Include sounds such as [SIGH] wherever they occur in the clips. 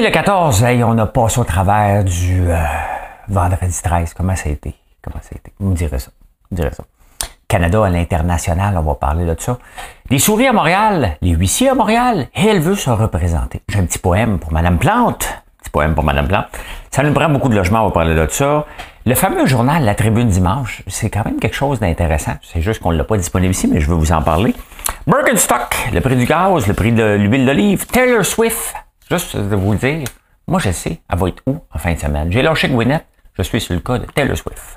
le 14, hey, on a passé au travers du euh, vendredi 13. Comment ça a été? Comment ça a été? Vous me direz ça. Ça. Canada à l'international, on va parler de ça. Les souris à Montréal, les huissiers à Montréal, elle veut se représenter. J'ai un petit poème pour Madame Plante. Petit poème pour Madame Plante. Ça nous prend beaucoup de logements, on va parler de ça. Le fameux journal La Tribune Dimanche, c'est quand même quelque chose d'intéressant. C'est juste qu'on ne l'a pas disponible ici, mais je vais vous en parler. Birkenstock, le prix du gaz, le prix de l'huile d'olive, Taylor Swift. Juste de vous dire, moi je sais, elle va être où en fin de semaine. J'ai lâché Gwyneth, je suis sur le cas de Taylor Swift.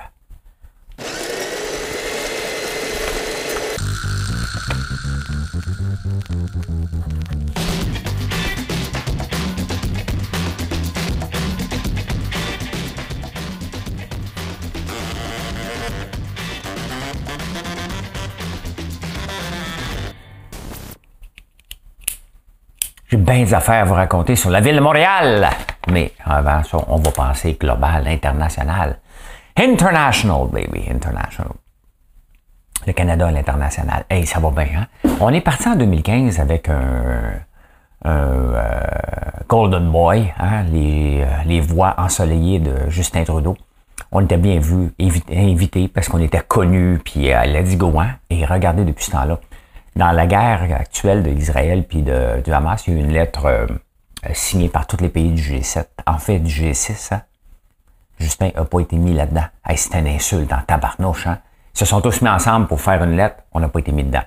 Bien des affaires à vous raconter sur la ville de Montréal. Mais avant ça, on va passer global, international. International, baby, international. Le Canada, l'international. Hey, ça va bien, hein? On est parti en 2015 avec un, euh, Golden Boy, hein? les, euh, les voix ensoleillées de Justin Trudeau. On était bien vus, invités parce qu'on était connus, puis à euh, hein? Et regardez depuis ce temps-là dans la guerre actuelle d'Israël puis de, du Hamas, il y a eu une lettre euh, signée par tous les pays du G7, en fait du G6. Hein. Justin n'a pas été mis là-dedans. Hey, C'était une insulte en tabarnouche. Hein? Ils se sont tous mis ensemble pour faire une lettre, on n'a pas été mis dedans.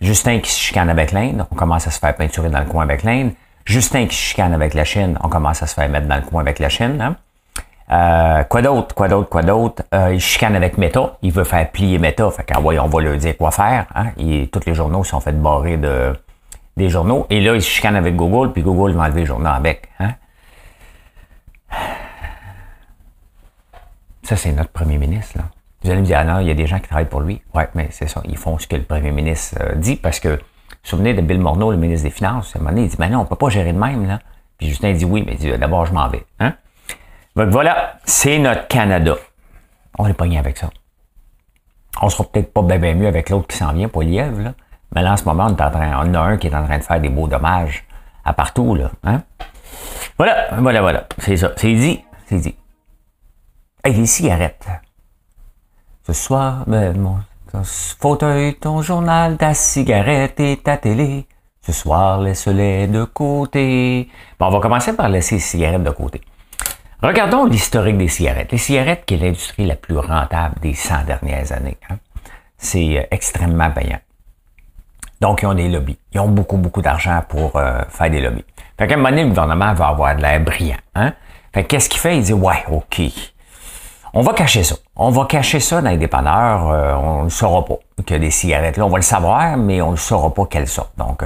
Justin qui se chicane avec l'Inde, on commence à se faire peinturer dans le coin avec l'Inde. Justin qui se chicane avec la Chine, on commence à se faire mettre dans le coin avec la Chine. Hein? Euh, quoi d'autre, quoi d'autre, quoi d'autre? Euh, il chicane avec Meta. Il veut faire plier Meta. Fait qu'en on va lui dire quoi faire. Hein? Et tous les journaux sont faits barrer de, des journaux. Et là, il chicane avec Google, puis Google va enlever les journaux avec. Hein? Ça, c'est notre premier ministre. Là. Vous allez me dire, ah non, il y a des gens qui travaillent pour lui. Ouais, mais c'est ça. Ils font ce que le premier ministre euh, dit parce que, vous vous souvenez de Bill Morneau, le ministre des Finances, à un moment donné, il dit, mais non, on peut pas gérer de même. Là. Puis Justin dit oui, mais il dit, d'abord, je m'en vais. Hein? Donc voilà, c'est notre Canada. On est pogné avec ça. On sera peut-être pas bien, mieux avec l'autre qui s'en vient, Poiliev, là. Mais là, en ce moment, on, est en train, on a un qui est en train de faire des beaux dommages à partout, là. Hein? Voilà, voilà, voilà. C'est ça. C'est dit. C'est dit. Les cigarettes. Ce soir, ben, mon fauteuil, ton journal, ta cigarette et ta télé. Ce soir, laisse-les de côté. Bon, on va commencer par laisser les cigarettes de côté. Regardons l'historique des cigarettes. Les cigarettes, qui est l'industrie la plus rentable des 100 dernières années. Hein. C'est euh, extrêmement payant. Donc, ils ont des lobbies. Ils ont beaucoup, beaucoup d'argent pour euh, faire des lobbies. Fait qu'à un moment donné, le gouvernement va avoir de l'air brillant. Hein? Fait qu'est-ce qu'il fait? Il dit, ouais, OK. On va cacher ça. On va cacher ça dans les dépanneurs. Euh, on ne saura pas que des cigarettes là. On va le savoir, mais on ne saura pas quelles sortent. Donc,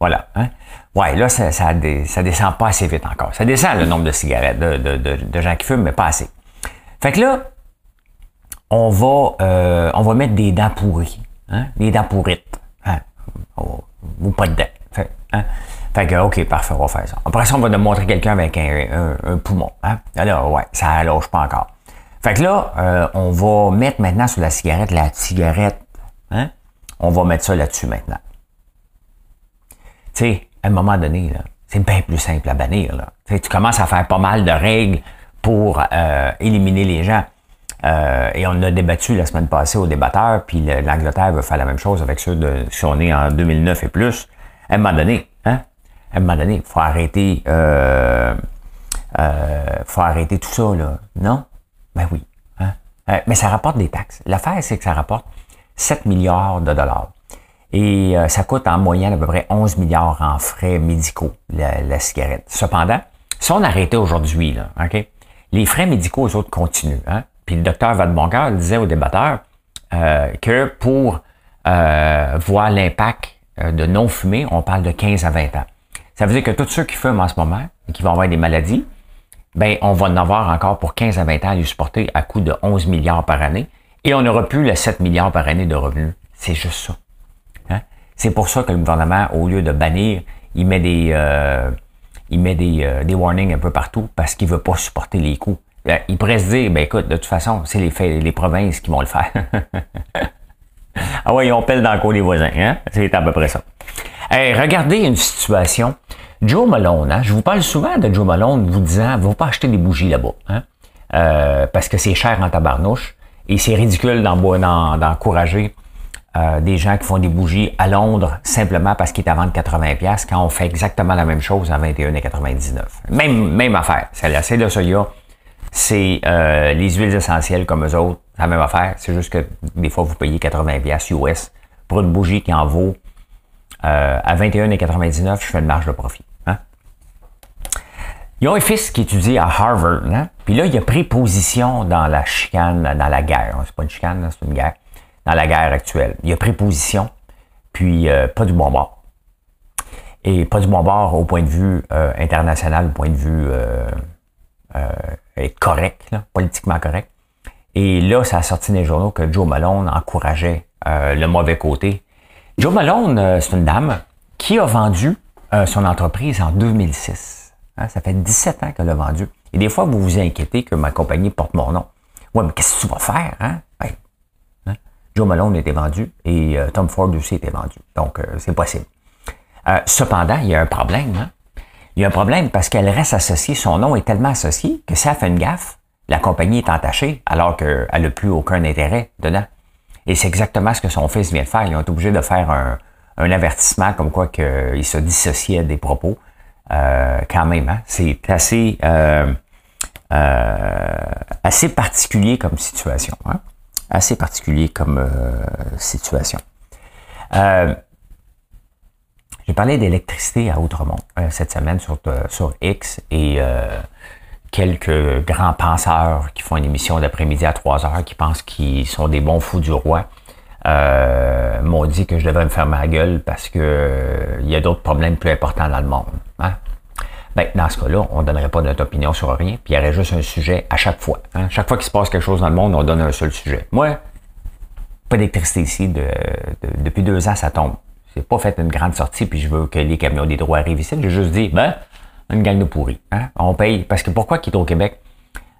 voilà. Hein? Ouais, là, ça, descend pas assez vite encore. Ça descend le nombre de cigarettes, de, gens qui fument, mais pas assez. Fait que là, on va, euh, mettre des dents pourries, hein? des dents pourrites, hein? ou pas de dents. Fait, hein? fait que, OK, parfait, on va faire ça. Après ça, on va nous montrer quelqu'un avec un, poumon. Hein? Alors, ouais, ça allonge pas encore. Fait que là, euh, on va mettre maintenant sur la cigarette la cigarette. Hein? On va mettre ça là-dessus maintenant. Tu sais, à un moment donné, c'est bien plus simple à bannir. Là. Tu, commences à faire pas mal de règles pour euh, éliminer les gens. Euh, et on a débattu la semaine passée aux débatteurs, puis l'Angleterre veut faire la même chose avec ceux de si on est en 2009 et plus. À un moment donné, hein? À un moment donné, il faut arrêter, euh, euh, faut arrêter tout ça, là. Non? Ben oui. Hein? Euh, mais ça rapporte des taxes. L'affaire, c'est que ça rapporte 7 milliards de dollars. Et euh, ça coûte en moyenne à peu près 11 milliards en frais médicaux, la, cigarette. Cependant, si on arrêtait aujourd'hui, les frais médicaux, aux autres, continuent. Hein? Puis le docteur Vadeboncoeur disait aux débatteurs euh, que pour euh, voir l'impact de non-fumer, on parle de 15 à 20 ans. Ça veut dire que tous ceux qui fument en ce moment et qui vont avoir des maladies, ben on va en avoir encore pour 15 à 20 ans à les supporter à coût de 11 milliards par année et on n'aura plus les 7 milliards par année de revenus. C'est juste ça. C'est pour ça que le gouvernement, au lieu de bannir, il met des, euh, il met des, euh, des warnings un peu partout parce qu'il veut pas supporter les coûts. Euh, il pourrait se dire, ben écoute, de toute façon, c'est les, les provinces qui vont le faire. [LAUGHS] ah ouais, on pèle dans le cours des voisins, hein? C'est à peu près ça. regardez une situation Joe Malone, hein, je vous parle souvent de Joe Malone vous disant, vous pas acheter des bougies là-bas, hein, euh, parce que c'est cher en tabarnouche et c'est ridicule d'encourager euh, des gens qui font des bougies à Londres simplement parce qu'ils est à vendre 80 pièces quand on fait exactement la même chose à 21,99. Même même affaire. C'est la de soya, c'est euh, les huiles essentielles comme eux autres, la même affaire. C'est juste que des fois vous payez 80 pièces US pour une bougie qui en vaut euh, à 21,99. Je fais une marge de profit. Hein? Ils ont un fils qui étudie à Harvard, hein? puis là il a pris position dans la chicane, dans la guerre. C'est pas une chicane, c'est une guerre la guerre actuelle. Il a pris position, puis euh, pas du bon bord. Et pas du bon bord au point de vue euh, international, au point de vue euh, correct, politiquement correct. Et là, ça a sorti les journaux que Joe Malone encourageait le mauvais côté. Joe Malone, c'est une dame qui a vendu son entreprise en 2006. Hein, ça fait 17 ans qu'elle a vendu. Et des fois, vous vous inquiétez que ma compagnie porte mon nom. Ouais, mais qu'est-ce que tu vas faire? Hein? Joe Malone était vendu et euh, Tom Ford aussi était vendu. Donc, euh, c'est possible. Euh, cependant, il y a un problème. Hein. Il y a un problème parce qu'elle reste associée, son nom est tellement associé que elle fait une gaffe, la compagnie est entachée alors qu'elle n'a plus aucun intérêt dedans. Et c'est exactement ce que son fils vient de faire. Ils ont été obligés de faire un, avertissement comme quoi qu'il se dissociait des propos. quand même, hein. c'est assez, assez particulier comme situation. Hein assez particulier comme euh, situation. Euh, j'ai parlé d'électricité à Outremont euh, cette semaine sur, sur X et quelques grands penseurs qui font une émission d'après-midi à 3 heures, qui pensent qu'ils sont des bons fous du roi, m'ont dit que je devrais me fermer la gueule parce que il y a d'autres problèmes plus importants dans le monde. Hein? Ben, dans ce cas-là, on ne donnerait pas notre opinion sur rien, puis il y aurait juste un sujet à chaque fois. Hein. Chaque fois qu'il se passe quelque chose dans le monde, on donne un seul sujet. Moi, pas d'électricité ici. depuis deux ans, ça tombe. C'est pas fait une grande sortie, puis je veux que les camions des droits arrivent ici. J'ai juste dit, ben, une gang de pourris. Hein. On paye. Parce que pourquoi Québec?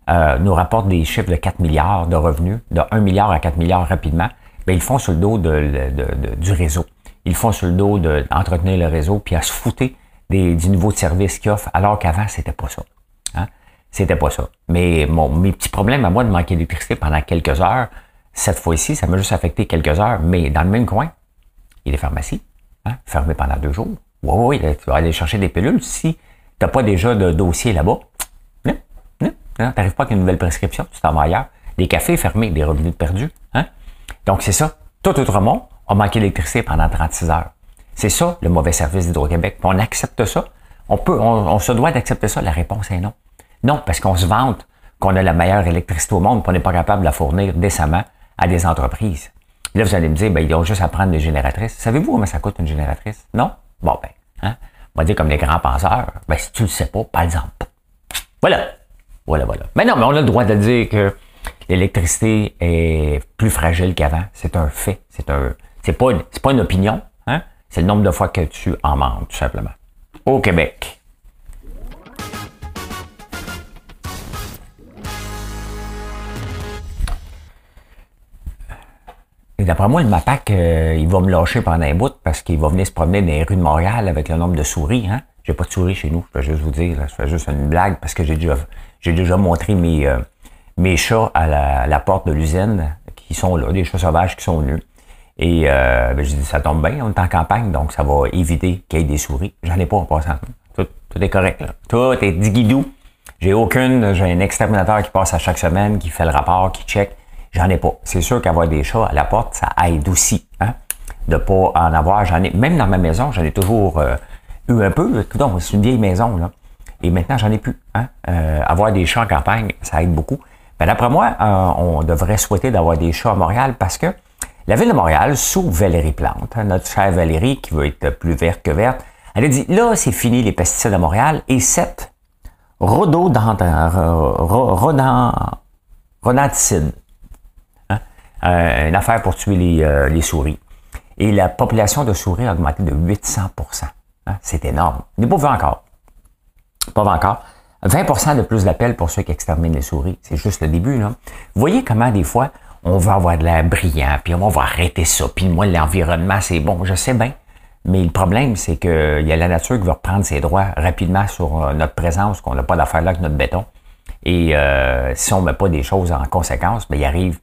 Euh, nous rapporte des chiffres de 4 milliards de revenus, de 1 milliard à 4 milliards rapidement? Ben, ils font sur le dos du réseau. Ils font sur le dos d'entretenir le réseau, puis à se foutre du nouveau service qu'ils offrent, alors qu'avant, c'était pas ça. Hein? C'était pas ça. Mais mon, mes petits problèmes à moi de manquer d'électricité pendant quelques heures, cette fois-ci, ça m'a juste affecté quelques heures, mais dans le même coin, il y a des pharmacies, hein, fermées pendant deux jours. Oui, oui, tu vas aller chercher des pilules. Si tu n'as pas déjà de dossier là-bas, non, non, tu n'arrives pas avec une nouvelle prescription, tu t'en vas ailleurs. Des cafés fermés, des revenus perdus. Hein? Donc, c'est ça. Tout autrement, on manqué d'électricité pendant 36 heures. C'est ça, le mauvais service d'Hydro-Québec. On accepte ça. On peut, on, se doit d'accepter ça. La réponse est non. Non, parce qu'on se vante qu'on a la meilleure électricité au monde, qu'on n'est pas capable de la fournir décemment à des entreprises. là, vous allez me dire, ben, ils ont juste à prendre des génératrices. Savez-vous comment ça coûte une génératrice? Non? Bon, ben, hein? On va dire comme les grands penseurs, ben, si tu le sais pas, par exemple. Voilà. Voilà, voilà. Mais non, mais on a le droit de dire que l'électricité est plus fragile qu'avant. C'est un fait. C'est un, c'est pas, c'est pas une opinion. C'est le nombre de fois que tu en manques, tout simplement. Au Québec. Et d'après moi, le MAPAC, euh, il va me lâcher pendant un bout parce qu'il va venir se promener dans les rues de Montréal avec le nombre de souris. Hein? J'ai pas de souris chez nous, je peux juste vous dire. Je fais juste une blague parce que j'ai déjà, déjà montré mes, euh, mes chats à la, la porte de l'usine qui sont là, des chats sauvages qui sont nus. Et euh, ben, ça tombe bien, on est en campagne, donc ça va éviter qu'il y ait des souris. J'en ai pas en passant. Tout, est correct. Là. Tout est digidou. J'ai aucune. J'ai un exterminateur qui passe à chaque semaine, qui fait le rapport, qui check. J'en ai pas. C'est sûr qu'avoir des chats à la porte, ça aide aussi. Hein? De pas en avoir. J'en ai. Même dans ma maison, j'en ai toujours euh, eu un peu. Donc, c'est une vieille maison, là. Et maintenant, j'en ai plus. Hein? Euh, avoir des chats en campagne, ça aide beaucoup. Ben, d'après moi, on devrait souhaiter d'avoir des chats à Montréal parce que la ville de Montréal, sous Valérie Plante, hein, notre chère Valérie, qui veut être plus verte que verte, elle a dit, là, c'est fini les pesticides à Montréal, et cette rhodonticide, hein, euh, une affaire pour tuer les, euh, les, souris. Et la population de souris a augmenté de 800% hein, C'est énorme. N'est pas vu encore. Pas encore. 20% de plus d'appels pour ceux qui exterminent les souris. C'est juste le début. Voyez comment des fois, on va avoir de l'air brillant, puis on va arrêter ça, puis moi, l'environnement, c'est bon, je sais bien. Mais le problème, c'est qu'il y a la nature qui va reprendre ses droits rapidement sur euh, notre présence, qu'on n'a pas d'affaire là avec notre béton. Et euh, si on ne met pas des choses en conséquence, bien, il arrive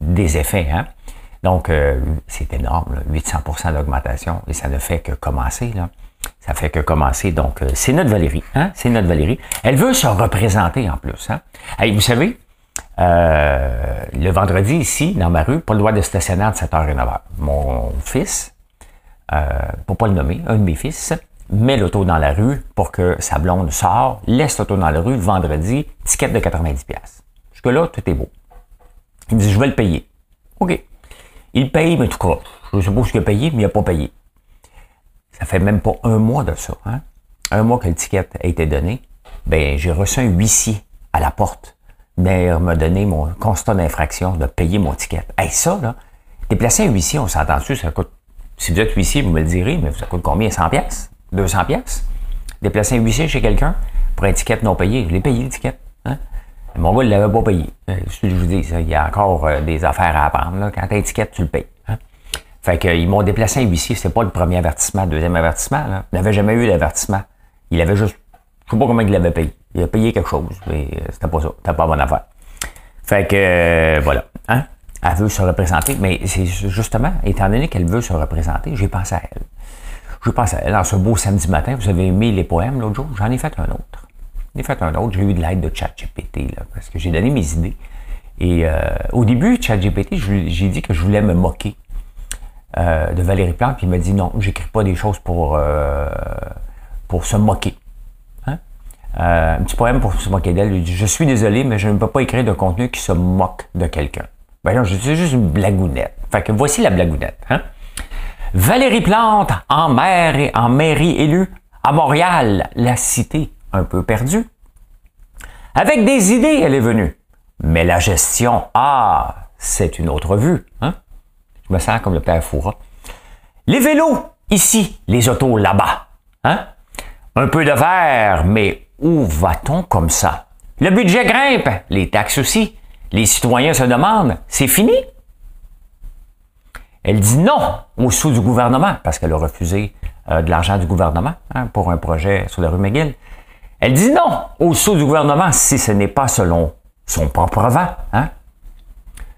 des effets. Hein? Donc, euh, c'est énorme, 800% d'augmentation, et ça ne fait que commencer. Là. Ça fait que commencer. Donc, c'est notre Valérie. Hein? C'est notre Valérie. Elle veut se représenter en plus. Hein? Hey, vous savez, le vendredi, ici, dans ma rue, pas le droit de stationner entre 7h et 9h. Mon fils, euh, pour pas le nommer, un de mes fils, met l'auto dans la rue pour que sa blonde sort, laisse l'auto dans la rue vendredi, ticket de 90$. Jusque-là, tout est beau. Il me dit, je vais le payer. OK. Il paye, mais tout cas, je sais pas ce qu'il a payé, mais il n'a pas payé. Ça fait même pas un mois de ça. Hein? Un mois que le ticket a été donné. Ben, j'ai reçu un huissier à la porte. Mais m'a donné mon constat d'infraction de payer mon ticket. Hey, ça, là, déplacer un huissier, on s'entend dessus, ça coûte si vous êtes huissier, vous me le direz, mais ça coûte combien? 100 pièces 200 pièces Déplacer un huissier chez quelqu'un pour un ticket non payé. Je l'ai payé, le ticket. Hein? Mon gars, il l'avait pas payé. Euh, ce que je vous dis, il y a encore euh, des affaires à apprendre. Quand tu as un ticket, tu le payes. Hein? Fait qu'ils m'ont déplacé un huissier. C'était pas le premier avertissement, le deuxième avertissement. Il n'avait jamais eu d'avertissement. Il avait juste, je sais pas comment il l'avait payé. Il a payé quelque chose, mais euh, c'était pas ça. C'était pas bonne affaire. Fait que, voilà. Hein? elle veut se représenter, mais c'est justement, étant donné qu'elle veut se représenter, j'ai pensé à elle. Je pense à elle. En ce beau samedi matin, vous avez aimé les poèmes l'autre jour, j'en ai fait un autre. J'en ai fait un autre, j'ai eu de l'aide de ChatGPT, là, parce que j'ai donné mes idées. Et euh, au début, ChatGPT, j'ai dit que je voulais me moquer euh, de Valérie Plante, puis il m'a dit non, j'écris pas des choses pour, euh, pour se moquer. Hein? un petit poème pour se moquer d'elle. Dit Je suis désolé, mais je ne peux pas écrire de contenu qui se moque de quelqu'un. Ben non, c'est juste une blagounette. Fait que voici la blagounette. Hein? Valérie Plante en maire et en mairie élue à Montréal, la cité un peu perdue. Avec des idées, elle est venue. Mais la gestion, ah, c'est une autre vue. Hein? Je me sens comme le père Foura. Les vélos, ici, les autos là-bas. Hein? Un peu de verre, mais où va-t-on comme ça? Le budget grimpe, les taxes aussi. Les citoyens se demandent, c'est fini? Elle dit non au sous du gouvernement, parce qu'elle a refusé euh, de l'argent du gouvernement hein, pour un projet sur la rue McGill. Elle dit non au sous du gouvernement si ce n'est pas selon son propre vent. Hein?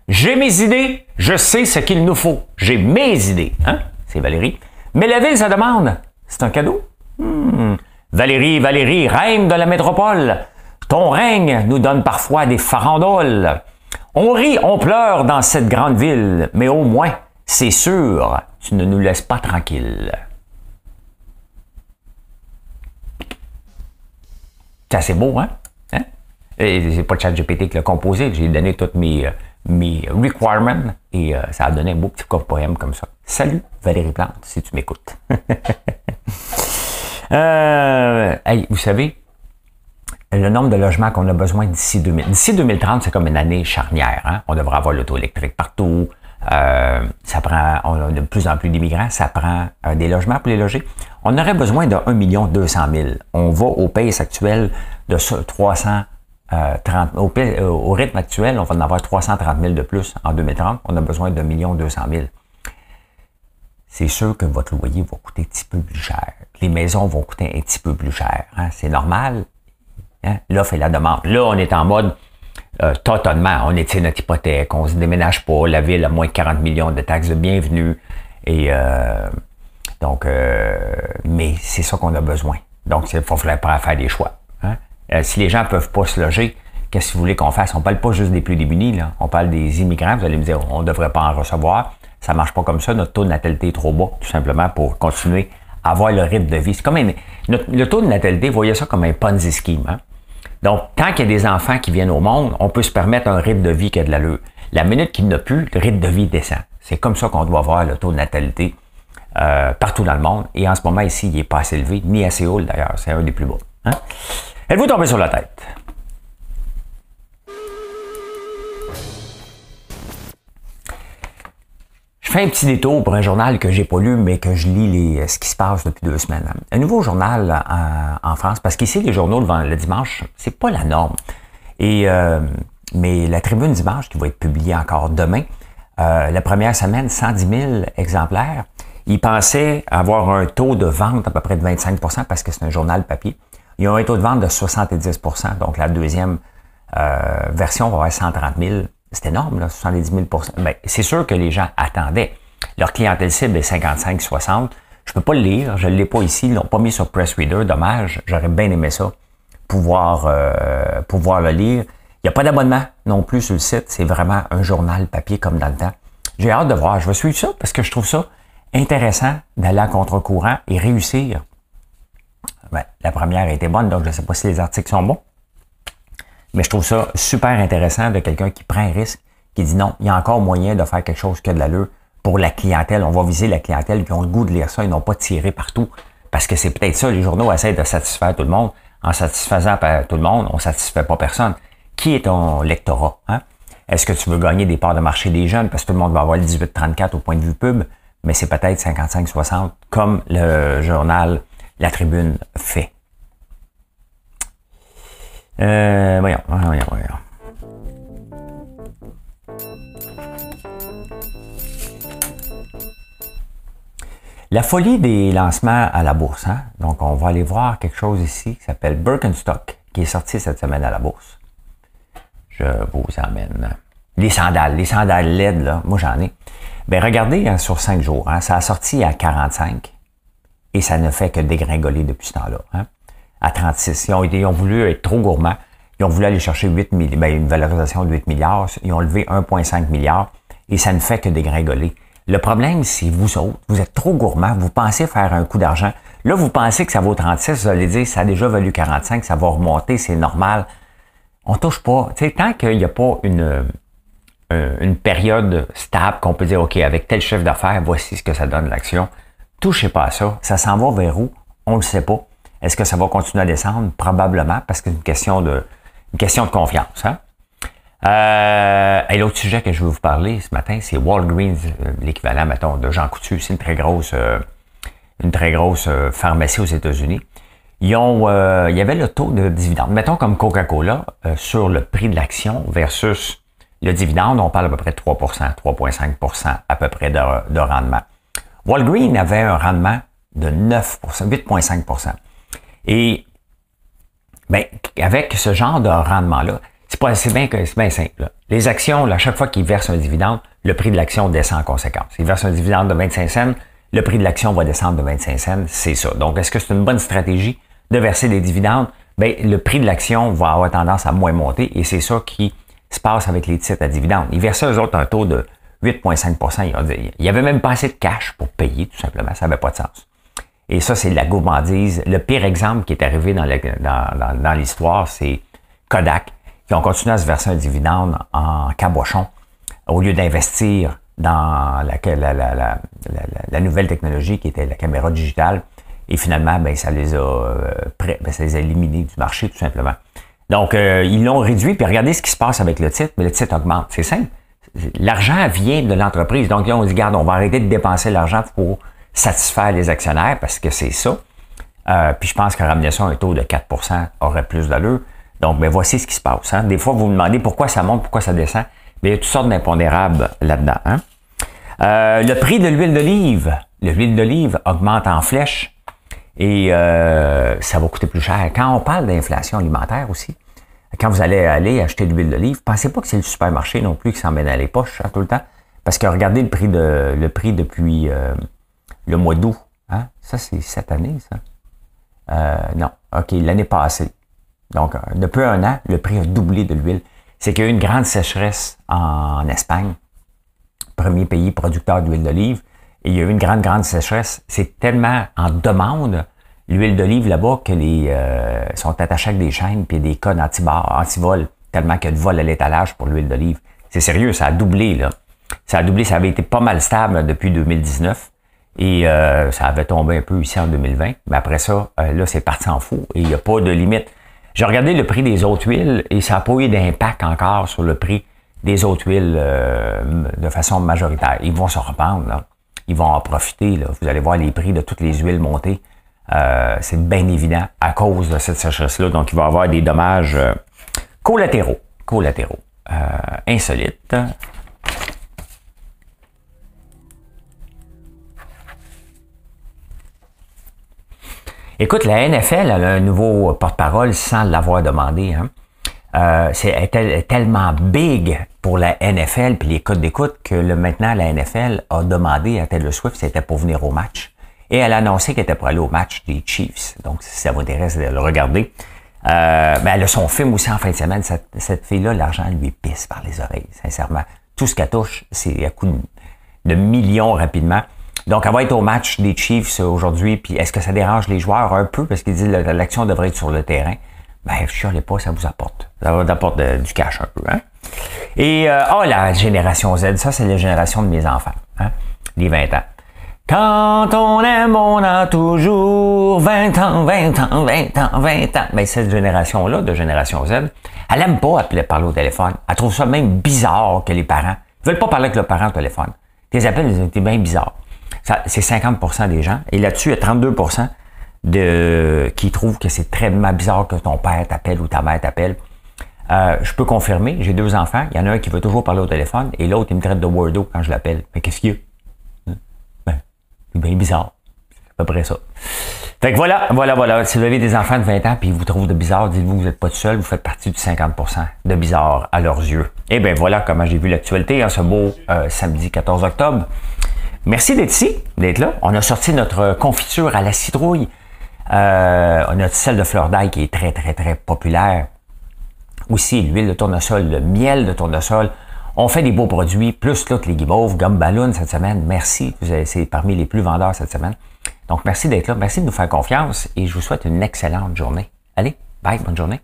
J'ai mes idées, je sais ce qu'il nous faut. J'ai mes idées. Hein? C'est Valérie. Mais la ville se demande, c'est un cadeau? Hmm. Valérie, Valérie, reine de la métropole, ton règne nous donne parfois des farandoles. On rit, on pleure dans cette grande ville, mais au moins, c'est sûr, tu ne nous laisses pas tranquilles. C'est assez beau, hein? hein? Et c'est pas ChatGPT qui l'a composé, j'ai donné toutes mes, mes requirements et euh, ça a donné un beau petit poème comme ça. Salut Valérie Plante, si tu m'écoutes. [LAUGHS] euh, hey, vous savez, le nombre de logements qu'on a besoin d'ici 2000. D'ici 2030, c'est comme une année charnière. Hein? On devrait avoir l'auto électrique partout. Euh, ça prend, on a de plus en plus d'immigrants, ça prend euh, des logements pour les loger. On aurait besoin de 1 million 200 000. On va au pays actuel de 330, euh, au, au, rythme actuel, on va en avoir 330 000 de plus en 2030. On a besoin de 1 million 200 000. C'est sûr que votre loyer va coûter un petit peu plus cher. Les maisons vont coûter un petit peu plus cher. Hein? C'est normal, Hein? L'offre et la demande. Là, on est en mode euh. On étire notre hypothèque, on se déménage pas. La ville a moins de 40 millions de taxes de bienvenue. Et euh, donc, euh, mais c'est ça qu'on a besoin. Donc, il faut faire des choix. Hein? Euh, si les gens peuvent pas se loger, qu'est-ce que vous voulez qu'on fasse? On parle pas juste des plus démunis. On parle des immigrants. Vous allez me dire, on ne devrait pas en recevoir. Ça marche pas comme ça. Notre taux de natalité est trop bas, tout simplement, pour continuer à avoir le rythme de vie. C'est comme le taux de natalité, voyez ça comme un Ponzi scheme. Hein? Donc, tant qu'il y a des enfants qui viennent au monde, on peut se permettre un rythme de vie qui a de l'allure. La minute qu'il n'a plus, le rythme de vie descend. C'est comme ça qu'on doit voir le taux de natalité euh, partout dans le monde. Et en ce moment, ici, il n'est pas assez élevé, ni assez haut d'ailleurs. C'est un des plus bas. Hein? Êtes-vous tombé sur la tête? Je fais un petit détour pour un journal que j'ai pas lu, mais que je lis les, ce qui se passe depuis deux semaines. Un nouveau journal en, France, parce qu'ici, les journaux le, le dimanche, c'est pas la norme. Et euh, mais la tribune dimanche, qui va être publiée encore demain, euh, la première semaine, 110 000 exemplaires. Ils pensaient avoir un taux de vente à peu près de 25 parce que c'est un journal papier. Ils ont un taux de vente de 70% Donc, la deuxième euh, version va avoir 130 000. C'est énorme, là, 70 000% ben, C'est sûr que les gens attendaient. Leur clientèle cible est 55-60. Je peux pas le lire, je ne l'ai pas ici, ils l'ont pas mis sur Press Reader, dommage, j'aurais bien aimé ça, pouvoir, euh, pouvoir le lire. Il n'y a pas d'abonnement non plus sur le site, c'est vraiment un journal papier comme dans le temps. J'ai hâte de voir, je vais suivre ça parce que je trouve ça intéressant d'aller à contre-courant et réussir. Ben, la première a été bonne, donc je ne sais pas si les articles sont bons. Mais je trouve ça super intéressant de quelqu'un qui prend un risque, qui dit non, il y a encore moyen de faire quelque chose que de l'allure pour la clientèle. On va viser la clientèle qui ont le goût de lire ça, ils n'ont pas tiré partout. Parce que c'est peut-être ça, les journaux essaient de satisfaire tout le monde. En satisfaisant tout le monde, on ne satisfait pas personne. Qui est ton lectorat? Hein? Est-ce que tu veux gagner des parts de marché des jeunes? Parce que tout le monde va avoir le 18-34 au point de vue pub, mais c'est peut-être 55-60 comme le journal La Tribune fait. Euh, voyons, voyons, voyons. La folie des lancements à la bourse. Hein? Donc, on va aller voir quelque chose ici qui s'appelle Birkenstock, qui est sorti cette semaine à la bourse. Je vous emmène. Les sandales, les sandales LED, là, moi j'en ai. Ben regardez hein, sur cinq jours, hein, ça a sorti à 45 et ça ne fait que dégringoler depuis ce temps-là. À 36. Ils ont, ils ont voulu être trop gourmands. Ils ont voulu aller chercher 8 milliards, ben, une valorisation de 8 milliards. Ils ont levé 1,5 milliard et ça ne fait que dégringoler. Le problème, c'est vous autres, vous êtes trop gourmands, vous pensez faire un coup d'argent. Là, vous pensez que ça vaut 36, vous allez dire, ça a déjà valu 45, ça va remonter, c'est normal. On touche pas. Tu sais, tant qu'il n'y a pas une, euh, une période stable qu'on peut dire, OK, avec tel chef d'affaires, voici ce que ça donne l'action. Touchez pas à ça. Ça s'en va vers où? On ne le sait pas. Est-ce que ça va continuer à descendre? Probablement, parce que c'est une question de, une question de confiance. Hein? Euh, et l'autre sujet que je veux vous parler ce matin, c'est Walgreens, euh, l'équivalent, mettons, de Jean Coutu. C'est une très grosse, euh, une très grosse euh, pharmacie aux États-Unis. Ils ont, il y avait le taux de dividende. Mettons comme Coca-Cola sur le prix de l'action versus le dividende, on parle à peu près de 3% 3,5% à peu près de, de, rendement. Walgreens avait un rendement de 9% 8,5 Et ben, avec ce genre de rendement-là, c'est pas assez bien que c'est bien simple. Les actions, à chaque fois qu'ils versent un dividende, le prix de l'action descend en conséquence. Ils versent un dividende de 25 cents, le prix de l'action va descendre de 25 cents, c'est ça. Donc, est-ce que c'est une bonne stratégie de verser des dividendes? Bien, le prix de l'action va avoir tendance à moins monter et c'est ça qui se passe avec les titres à dividendes. Ils versaient eux autres un taux de 8,5% Il n'y avait même pas assez de cash pour payer, tout simplement. Ça n'avait pas de sens. Et ça, c'est de la gourmandise. Le pire exemple qui est arrivé dans l'histoire, c'est Kodak qui ont continué à se verser un dividende en cabochon au lieu d'investir dans la, nouvelle technologie qui était la caméra digitale. Et finalement, ben, ça, les a, euh, ben, ça les a éliminés du marché tout simplement. Donc, euh, ils l'ont réduit, puis regardez ce qui se passe avec le titre, mais le titre augmente. C'est simple. L'argent vient de l'entreprise. Donc, là, on dit, regarde, on va arrêter de dépenser l'argent pour satisfaire les actionnaires parce que c'est ça. Euh, puis je pense que ramener ça à un taux de 4% aurait plus d'allure. Donc, ben, voici ce qui se passe. Hein. Des fois, vous vous demandez pourquoi ça monte, pourquoi ça descend. Mais il y a toutes sortes d'impondérables là-dedans. Hein. Euh, le prix de l'huile d'olive. L'huile d'olive augmente en flèche et euh, ça va coûter plus cher. Quand on parle d'inflation alimentaire aussi, quand vous allez aller acheter de l'huile d'olive, pensez pas que c'est le supermarché non plus qui s'en mène à les poches hein, tout le temps. Parce que regardez le prix de le prix depuis euh, le mois d'août. Hein? Ça, c'est cette année, ça. non. OK, l'année passée. Donc, euh, depuis un an, le prix a doublé de l'huile. C'est qu'il y a eu une grande sécheresse en Espagne, premier pays producteur d'huile d'olive, et il y a eu une grande, grande sécheresse. C'est tellement en demande, l'huile d'olive là-bas, que les euh, sont attachés avec des chaînes puis des codes anti-vol, tellement qu'il y a de vol à l'étalage pour l'huile d'olive. C'est sérieux, ça a doublé, là. Ça a doublé, ça avait été pas mal stable depuis 2019. Et euh, ça avait tombé un peu ici en 2020. Mais après ça, là, c'est parti en fou et il n'y a pas de limite. J'ai regardé le prix des autres huiles et ça n'a pas eu d'impact encore sur le prix des autres huiles euh, de façon majoritaire. Ils vont se reprendre, là. ils vont en profiter. Là. Vous allez voir les prix de toutes les huiles monter. Euh, c'est bien évident à cause de cette sécheresse-là. Donc, il va y avoir des dommages euh, collatéraux. Collatéraux. insolites. Écoute, la NFL a un nouveau porte-parole sans l'avoir demandé. Hein. Euh, c'est tellement big pour la NFL puis les codes d'écoute que le, maintenant la NFL a demandé à Taylor Swift c'était pour venir au match. Et elle a annoncé qu'elle était pour aller au match des Chiefs. Donc, si ça vous intéresse de le regarder. Euh, ben, elle a son film aussi en fin de semaine. Cette, cette fille-là, l'argent lui pisse par les oreilles, sincèrement. Tout ce qu'elle touche, c'est à coup de, millions rapidement. Donc, elle va être au match des Chiefs aujourd'hui. Puis, est-ce que ça dérange les joueurs un peu? Parce qu'ils disent que l'action devrait être sur le terrain. Ben, je ne pas, ça vous apporte. Ça vous apporte du cash un peu. Hein? Et, euh, oh, la génération Z, ça, c'est la génération de mes enfants. Hein? Les 20 ans. Quand on aime, on a toujours 20 ans, 20 ans, 20 ans, 20 ans. Mais cette génération-là, de génération Z, elle aime pas appeler, parler au téléphone. Elle trouve ça même bizarre que les parents veulent pas parler avec le parent au téléphone. Tes appels, c'est bien bizarre. C'est 50% des gens. Et là-dessus, il y a 32 de, qui trouvent que c'est très bizarre que ton père t'appelle ou ta mère t'appelle. Euh, je peux confirmer, j'ai deux enfants. Il y en a un qui veut toujours parler au téléphone et l'autre, il me traite de wordo quand je l'appelle. Mais qu'est-ce qu'il y a? C'est bien bizarre. C'est à peu près ça. Fait que voilà, voilà, voilà. Si vous avez des enfants de 20 ans et ils vous trouvent de bizarre, dites-vous vous n'êtes pas tout seul, vous faites partie du 50% de bizarre à leurs yeux. Et eh bien voilà comment j'ai vu l'actualité en ce beau euh, samedi 14 octobre. Merci d'être ici, d'être là. On a sorti notre confiture à la citrouille. Euh, on de fleur d'ail qui est très, très, très populaire. Aussi, l'huile de tournesol, le miel de tournesol. On fait des beaux produits, plus là que les guimauves, gomme cette semaine. Merci. C'est parmi les plus vendeurs cette semaine. Donc, merci d'être là. Merci de nous faire confiance et je vous souhaite une excellente journée. Allez, bye, bonne journée.